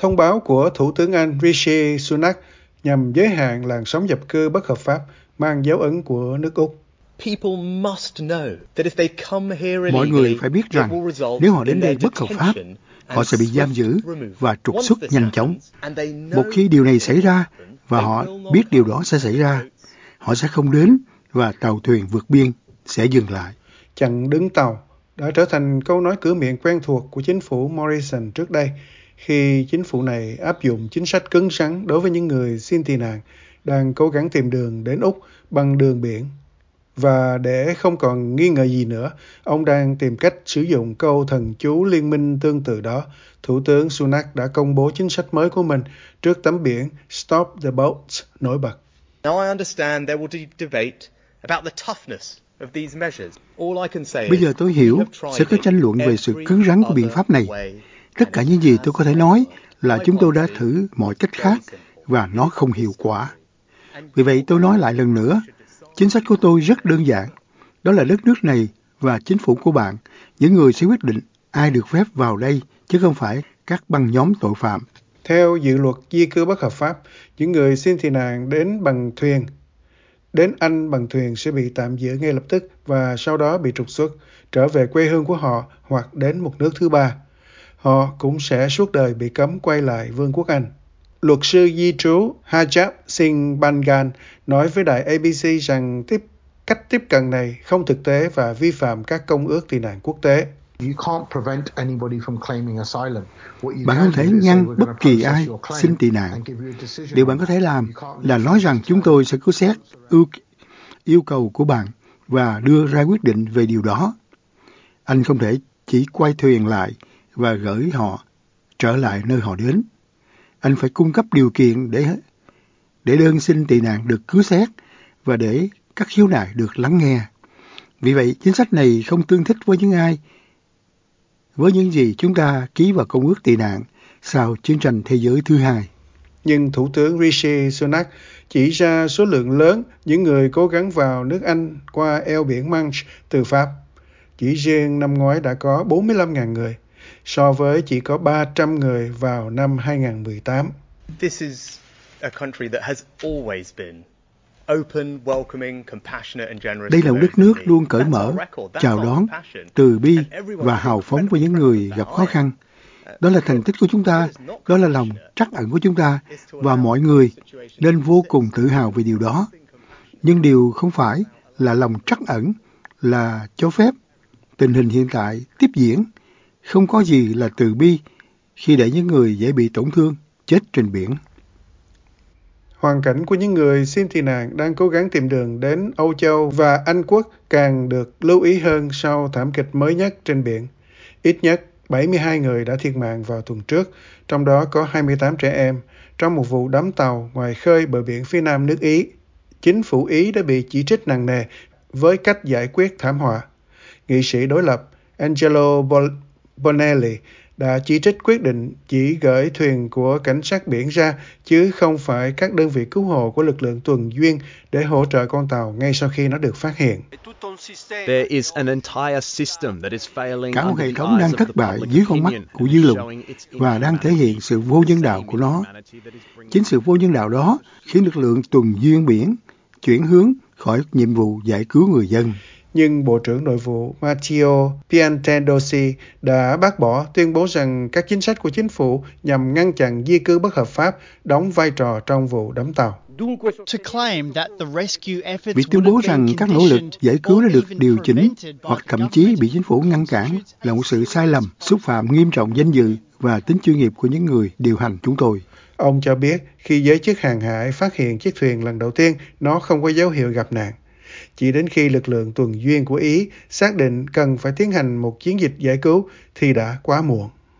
Thông báo của Thủ tướng Anh Rishi Sunak nhằm giới hạn làn sóng nhập cư bất hợp pháp mang dấu ấn của nước Úc. Mọi người phải biết rằng nếu họ đến đây bất hợp pháp, họ sẽ bị giam giữ và trục xuất nhanh chóng. Một khi điều này xảy ra và họ biết điều đó sẽ xảy ra, họ sẽ không đến và tàu thuyền vượt biên sẽ dừng lại. Chặn đứng tàu đã trở thành câu nói cửa miệng quen thuộc của chính phủ Morrison trước đây khi chính phủ này áp dụng chính sách cứng rắn đối với những người xin tị nạn đang cố gắng tìm đường đến Úc bằng đường biển. Và để không còn nghi ngờ gì nữa, ông đang tìm cách sử dụng câu thần chú liên minh tương tự đó. Thủ tướng Sunak đã công bố chính sách mới của mình trước tấm biển Stop the Boats nổi bật. Now I understand there will be debate about the toughness Bây giờ tôi hiểu sẽ có tranh luận về sự cứng rắn của biện pháp này. Tất cả những gì tôi có thể nói là chúng tôi đã thử mọi cách khác và nó không hiệu quả. Vì vậy tôi nói lại lần nữa, chính sách của tôi rất đơn giản. Đó là đất nước này và chính phủ của bạn, những người sẽ quyết định ai được phép vào đây, chứ không phải các băng nhóm tội phạm. Theo dự luật di cư bất hợp pháp, những người xin tị nạn đến bằng thuyền đến Anh bằng thuyền sẽ bị tạm giữ ngay lập tức và sau đó bị trục xuất, trở về quê hương của họ hoặc đến một nước thứ ba. Họ cũng sẽ suốt đời bị cấm quay lại Vương quốc Anh. Luật sư di trú Hajab Singh Bangan nói với đài ABC rằng tiếp cách tiếp cận này không thực tế và vi phạm các công ước tị nạn quốc tế. Bạn không thể ngăn bất kỳ ai xin tị nạn. Điều bạn có thể làm là nói rằng chúng tôi sẽ cứu xét ưu, yêu cầu của bạn và đưa ra quyết định về điều đó. Anh không thể chỉ quay thuyền lại và gửi họ trở lại nơi họ đến. Anh phải cung cấp điều kiện để để đơn xin tị nạn được cứu xét và để các khiếu nại được lắng nghe. Vì vậy, chính sách này không tương thích với những ai với những gì chúng ta ký vào Công ước tị nạn sau chiến tranh thế giới thứ hai. Nhưng Thủ tướng Rishi Sunak chỉ ra số lượng lớn những người cố gắng vào nước Anh qua eo biển Manch từ Pháp. Chỉ riêng năm ngoái đã có 45.000 người, so với chỉ có 300 người vào năm 2018. This is a country that has always been đây là một đất nước luôn cởi mở, chào đón, từ bi và hào phóng với những người gặp khó khăn. Đó là thành tích của chúng ta, đó là lòng trắc ẩn của chúng ta và mọi người nên vô cùng tự hào về điều đó. Nhưng điều không phải là lòng trắc ẩn là cho phép tình hình hiện tại tiếp diễn. Không có gì là từ bi khi để những người dễ bị tổn thương chết trên biển. Hoàn cảnh của những người xin tị nạn đang cố gắng tìm đường đến Âu Châu và Anh Quốc càng được lưu ý hơn sau thảm kịch mới nhất trên biển. Ít nhất 72 người đã thiệt mạng vào tuần trước, trong đó có 28 trẻ em, trong một vụ đắm tàu ngoài khơi bờ biển phía nam nước Ý. Chính phủ Ý đã bị chỉ trích nặng nề với cách giải quyết thảm họa. Nghị sĩ đối lập Angelo Bonelli đã chỉ trích quyết định chỉ gửi thuyền của cảnh sát biển ra chứ không phải các đơn vị cứu hộ của lực lượng tuần duyên để hỗ trợ con tàu ngay sau khi nó được phát hiện. Cả một hệ thống đang thất bại dưới con mắt của dư luận và đang thể hiện sự vô nhân đạo của nó. Chính sự vô nhân đạo đó khiến lực lượng tuần duyên biển chuyển hướng khỏi nhiệm vụ giải cứu người dân nhưng Bộ trưởng Nội vụ Matteo Piantedosi đã bác bỏ tuyên bố rằng các chính sách của chính phủ nhằm ngăn chặn di cư bất hợp pháp đóng vai trò trong vụ đắm tàu. Việc tuyên bố rằng các nỗ lực giải cứu đã được điều chỉnh hoặc thậm chí bị chính phủ ngăn cản là một sự sai lầm, xúc phạm nghiêm trọng danh dự và tính chuyên nghiệp của những người điều hành chúng tôi. Ông cho biết khi giới chức hàng hải phát hiện chiếc thuyền lần đầu tiên, nó không có dấu hiệu gặp nạn. Chỉ đến khi lực lượng tuần duyên của Ý xác định cần phải tiến hành một chiến dịch giải cứu thì đã quá muộn.